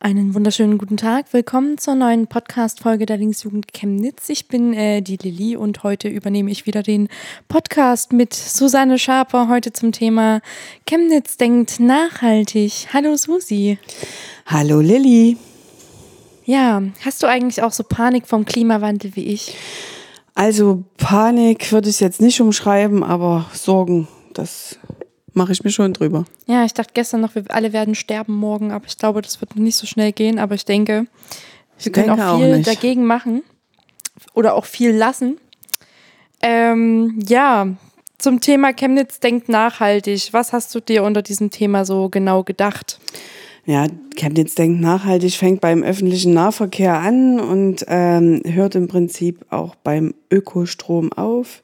Einen wunderschönen guten Tag. Willkommen zur neuen Podcast-Folge der Linksjugend Chemnitz. Ich bin äh, die Lilly und heute übernehme ich wieder den Podcast mit Susanne Schaper. Heute zum Thema Chemnitz denkt nachhaltig. Hallo Susi. Hallo Lilly. Ja, hast du eigentlich auch so Panik vom Klimawandel wie ich? Also Panik würde ich es jetzt nicht umschreiben, aber Sorgen, das mache ich mir schon drüber. Ja, ich dachte gestern noch, wir alle werden sterben morgen, aber ich glaube, das wird nicht so schnell gehen. Aber ich denke, wir können auch viel auch dagegen machen oder auch viel lassen. Ähm, ja, zum Thema Chemnitz denkt nachhaltig. Was hast du dir unter diesem Thema so genau gedacht? Ja, Chemnitz denkt nachhaltig, fängt beim öffentlichen Nahverkehr an und ähm, hört im Prinzip auch beim Ökostrom auf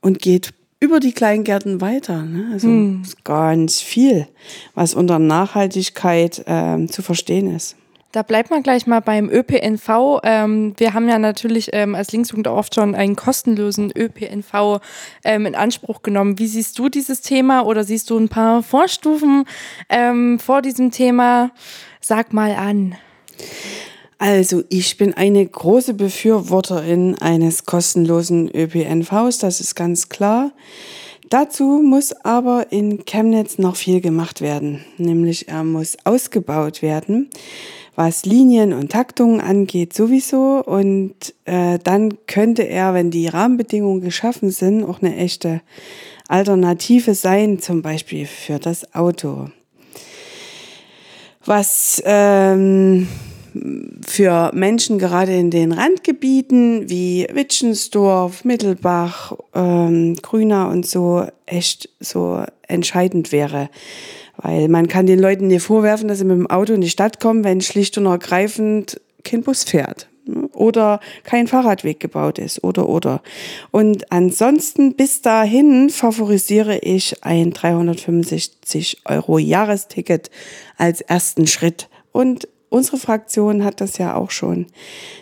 und geht über die Kleingärten weiter. Ne? Also hm. ganz viel, was unter Nachhaltigkeit ähm, zu verstehen ist. Da bleibt man gleich mal beim ÖPNV. Ähm, wir haben ja natürlich ähm, als Linksjugend oft schon einen kostenlosen ÖPNV ähm, in Anspruch genommen. Wie siehst du dieses Thema oder siehst du ein paar Vorstufen ähm, vor diesem Thema? Sag mal an. Also ich bin eine große Befürworterin eines kostenlosen ÖPNVs, das ist ganz klar. Dazu muss aber in Chemnitz noch viel gemacht werden, nämlich er muss ausgebaut werden, was Linien und Taktungen angeht sowieso und äh, dann könnte er, wenn die Rahmenbedingungen geschaffen sind, auch eine echte Alternative sein, zum Beispiel für das Auto. Was ähm, für Menschen gerade in den Randgebieten wie Witschensdorf, Mittelbach, ähm, Grüner und so echt so entscheidend wäre. Weil man kann den Leuten nicht vorwerfen, dass sie mit dem Auto in die Stadt kommen, wenn schlicht und ergreifend kein Bus fährt oder kein Fahrradweg gebaut ist oder oder. Und ansonsten bis dahin favorisiere ich ein 365 Euro Jahresticket als ersten Schritt. Und Unsere Fraktion hat das ja auch schon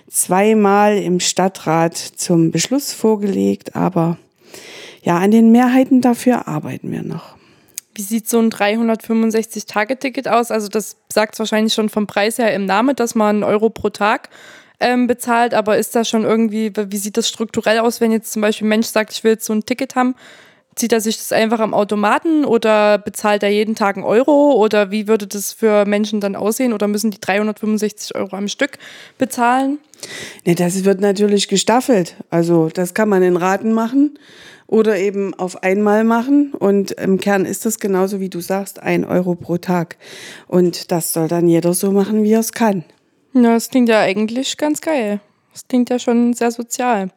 zweimal im Stadtrat zum Beschluss vorgelegt, aber ja, an den Mehrheiten dafür arbeiten wir noch. Wie sieht so ein 365-Tage-Ticket aus? Also das sagt es wahrscheinlich schon vom Preis her im Namen, dass man einen Euro pro Tag ähm, bezahlt, aber ist das schon irgendwie, wie sieht das strukturell aus, wenn jetzt zum Beispiel ein Mensch sagt, ich will jetzt so ein Ticket haben, Zieht er sich das einfach am Automaten oder bezahlt er jeden Tag einen Euro oder wie würde das für Menschen dann aussehen oder müssen die 365 Euro am Stück bezahlen? Nee, das wird natürlich gestaffelt. Also das kann man in Raten machen oder eben auf einmal machen. Und im Kern ist das genauso wie du sagst, ein Euro pro Tag. Und das soll dann jeder so machen, wie er es kann. Na, das klingt ja eigentlich ganz geil. Das klingt ja schon sehr sozial.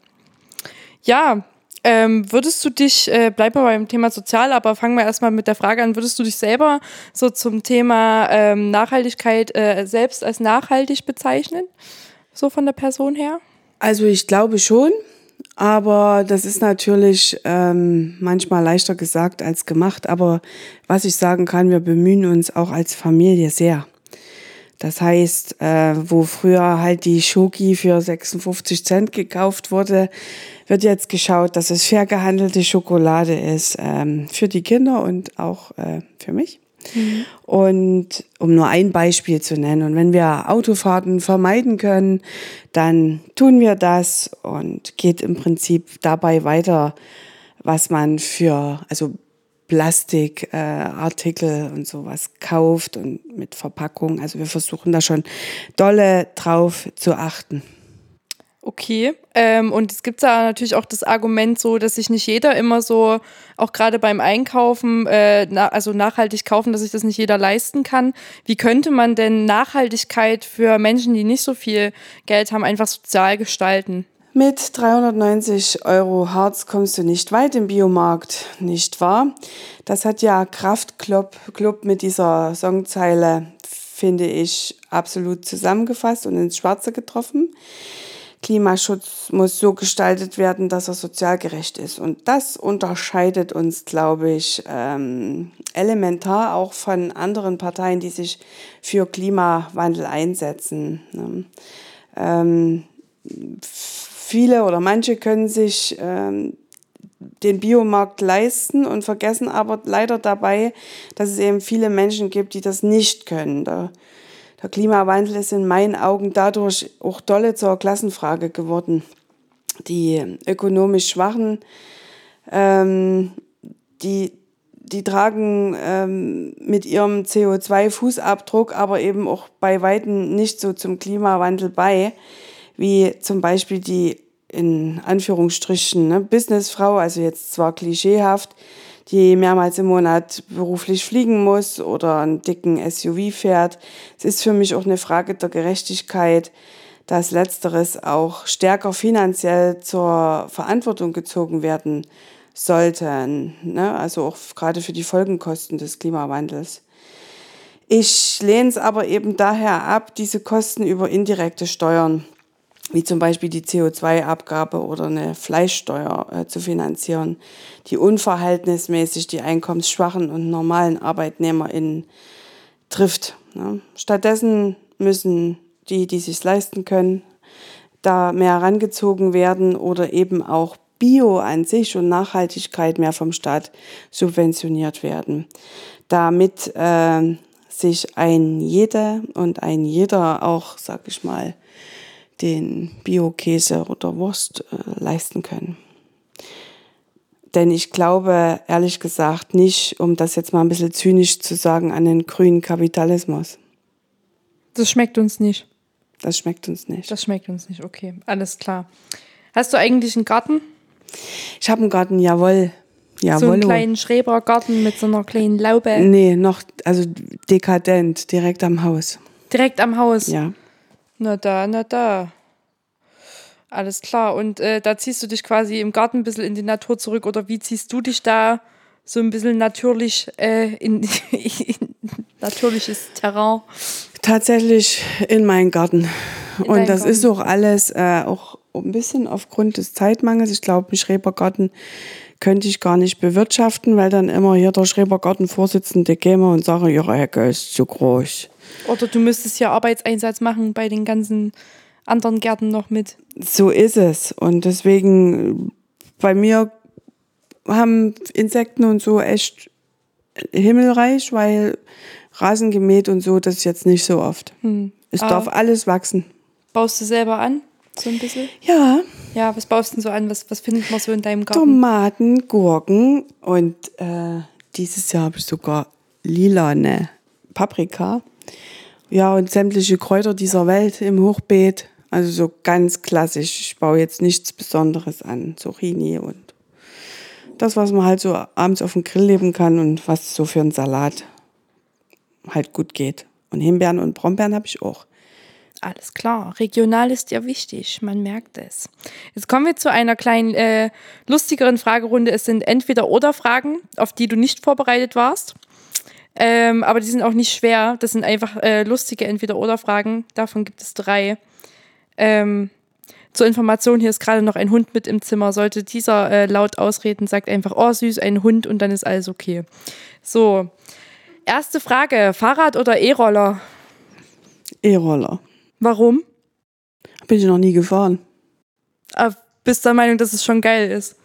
Ja, ähm, würdest du dich, äh, bleib mal beim Thema sozial, aber fangen wir erstmal mit der Frage an, würdest du dich selber so zum Thema ähm, Nachhaltigkeit äh, selbst als nachhaltig bezeichnen? So von der Person her? Also ich glaube schon, aber das ist natürlich ähm, manchmal leichter gesagt als gemacht. Aber was ich sagen kann, wir bemühen uns auch als Familie sehr. Das heißt, äh, wo früher halt die Schoki für 56 Cent gekauft wurde, wird jetzt geschaut, dass es fair gehandelte Schokolade ist ähm, für die Kinder und auch äh, für mich. Mhm. Und um nur ein Beispiel zu nennen, und wenn wir Autofahrten vermeiden können, dann tun wir das und geht im Prinzip dabei weiter, was man für, also Plastikartikel äh, und sowas kauft und mit Verpackung. Also wir versuchen da schon dolle drauf zu achten. Okay, ähm, und es gibt da natürlich auch das Argument so, dass sich nicht jeder immer so, auch gerade beim Einkaufen, äh, na, also nachhaltig kaufen, dass sich das nicht jeder leisten kann. Wie könnte man denn Nachhaltigkeit für Menschen, die nicht so viel Geld haben, einfach sozial gestalten? Mit 390 Euro Harz kommst du nicht weit im Biomarkt, nicht wahr? Das hat ja Kraftclub Club mit dieser Songzeile, finde ich, absolut zusammengefasst und ins Schwarze getroffen. Klimaschutz muss so gestaltet werden, dass er sozial gerecht ist. Und das unterscheidet uns, glaube ich, ähm, elementar auch von anderen Parteien, die sich für Klimawandel einsetzen. Ne? Ähm, viele oder manche können sich ähm, den Biomarkt leisten und vergessen aber leider dabei, dass es eben viele Menschen gibt, die das nicht können. Da, Der Klimawandel ist in meinen Augen dadurch auch dolle zur Klassenfrage geworden. Die ökonomisch Schwachen, ähm, die, die tragen ähm, mit ihrem CO2-Fußabdruck aber eben auch bei Weitem nicht so zum Klimawandel bei, wie zum Beispiel die in Anführungsstrichen ne, Businessfrau, also jetzt zwar klischeehaft, die mehrmals im Monat beruflich fliegen muss oder einen dicken SUV fährt. Es ist für mich auch eine Frage der Gerechtigkeit, dass letzteres auch stärker finanziell zur Verantwortung gezogen werden sollten. Ne? Also auch gerade für die Folgenkosten des Klimawandels. Ich lehne es aber eben daher ab, diese Kosten über indirekte Steuern wie zum Beispiel die CO2-Abgabe oder eine Fleischsteuer äh, zu finanzieren, die unverhältnismäßig die einkommensschwachen und normalen ArbeitnehmerInnen trifft. Ne? Stattdessen müssen die, die sich leisten können, da mehr herangezogen werden oder eben auch Bio an sich und Nachhaltigkeit mehr vom Staat subventioniert werden, damit äh, sich ein jeder und ein jeder auch, sag ich mal, den Bio-Käse oder Wurst äh, leisten können. Denn ich glaube, ehrlich gesagt, nicht, um das jetzt mal ein bisschen zynisch zu sagen, an den grünen Kapitalismus. Das schmeckt uns nicht. Das schmeckt uns nicht. Das schmeckt uns nicht, okay. Alles klar. Hast du eigentlich einen Garten? Ich habe einen Garten, jawohl. Jawohl. So einen kleinen Schrebergarten mit so einer kleinen Laube? Nee, noch, also dekadent, direkt am Haus. Direkt am Haus? Ja. Na da, na da. Alles klar. Und äh, da ziehst du dich quasi im Garten ein bisschen in die Natur zurück oder wie ziehst du dich da so ein bisschen natürlich äh, in, in natürliches Terrain? Tatsächlich in meinen Garten. In Und das Garten. ist auch alles äh, auch ein bisschen aufgrund des Zeitmangels. Ich glaube, einen Schrebergarten könnte ich gar nicht bewirtschaften, weil dann immer hier der Schrebergartenvorsitzende käme und sage, ihre Hecke ist zu groß. Oder du müsstest ja Arbeitseinsatz machen bei den ganzen anderen Gärten noch mit. So ist es. Und deswegen, bei mir haben Insekten und so echt himmelreich, weil Rasen gemäht und so, das ist jetzt nicht so oft. Hm. Es ah. darf alles wachsen. Baust du selber an? So ein bisschen? Ja. Ja, was baust du denn so an? Was, was findet man so in deinem Garten? Tomaten, Gurken und äh, dieses Jahr habe ich sogar lilane Paprika. Ja, und sämtliche Kräuter dieser Welt im Hochbeet. Also so ganz klassisch. Ich baue jetzt nichts Besonderes an. Zucchini und das, was man halt so abends auf dem Grill leben kann und was so für einen Salat halt gut geht. Und Himbeeren und Brombeeren habe ich auch. Alles klar. Regional ist ja wichtig, man merkt es. Jetzt kommen wir zu einer kleinen, äh, lustigeren Fragerunde. Es sind entweder oder Fragen, auf die du nicht vorbereitet warst. Ähm, aber die sind auch nicht schwer. Das sind einfach äh, lustige Entweder-Oder-Fragen. Davon gibt es drei. Ähm, zur Information, hier ist gerade noch ein Hund mit im Zimmer. Sollte dieser äh, laut ausreden, sagt einfach, oh süß, ein Hund und dann ist alles okay. So, erste Frage, Fahrrad oder E-Roller? E-Roller. Warum? Bin ich noch nie gefahren. Aber ah, bist du der Meinung, dass es schon geil ist?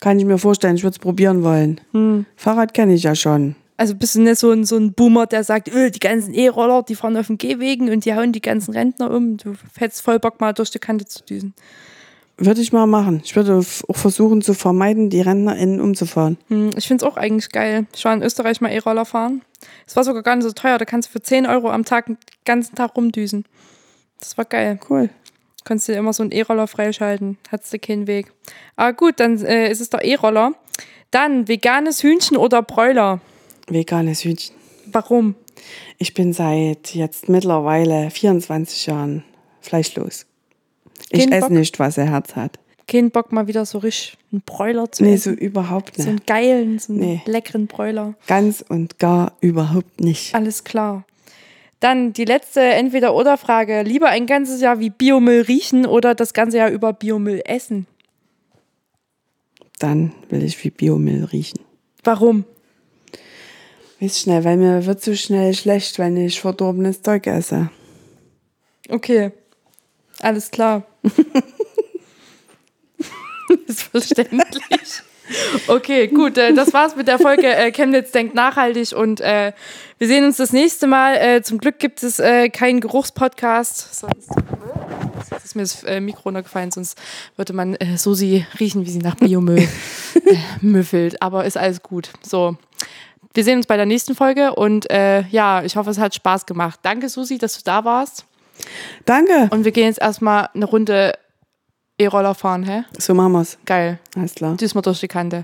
Kann ich mir vorstellen, ich würde es probieren wollen. Hm. Fahrrad kenne ich ja schon. Also bist du nicht so ein, so ein Boomer, der sagt, öh, die ganzen E-Roller, die fahren auf den Gehwegen und die hauen die ganzen Rentner um. Du hättest voll Bock, mal durch die Kante zu düsen. Würde ich mal machen. Ich würde auch versuchen zu vermeiden, die RentnerInnen umzufahren. Hm, ich finde es auch eigentlich geil. Ich war in Österreich mal E-Roller fahren. Es war sogar gar nicht so teuer. Da kannst du für 10 Euro am Tag den ganzen Tag rumdüsen. Das war geil. Cool. Kannst du immer so einen E-Roller freischalten. Hattest du keinen Weg. Aber gut, dann äh, ist es der E-Roller. Dann veganes Hühnchen oder Bräuler? Veganes Hühnchen. Warum? Ich bin seit jetzt mittlerweile 24 Jahren fleischlos. Ich Kein esse Bock? nicht, was er Herz hat. Kein Bock mal wieder so richtig einen Bräuler zu nee, essen? Nee, so überhaupt nicht. So einen geilen, so einen nee. leckeren Bräuler. Ganz und gar überhaupt nicht. Alles klar. Dann die letzte Entweder-Oder-Frage. Lieber ein ganzes Jahr wie Biomüll riechen oder das ganze Jahr über Biomüll essen? Dann will ich wie Biomüll riechen. Warum? Weiß schnell, weil mir wird so schnell schlecht, wenn ich verdorbenes Zeug esse. Okay. Alles klar. ist verständlich. Okay, gut, äh, das war's mit der Folge äh, Chemnitz denkt nachhaltig und äh, wir sehen uns das nächste Mal. Äh, zum Glück gibt es äh, keinen Geruchspodcast. Sonst Jetzt ist mir das äh, Mikro runtergefallen, sonst würde man äh, Susi riechen, wie sie nach Biomüll äh, müffelt. Aber ist alles gut. So. Wir sehen uns bei der nächsten Folge und äh, ja, ich hoffe, es hat Spaß gemacht. Danke, Susi, dass du da warst. Danke. Und wir gehen jetzt erstmal eine Runde E-Roller fahren, hä? So machen wir's. Geil. Alles klar. Diesmal durch die Kante.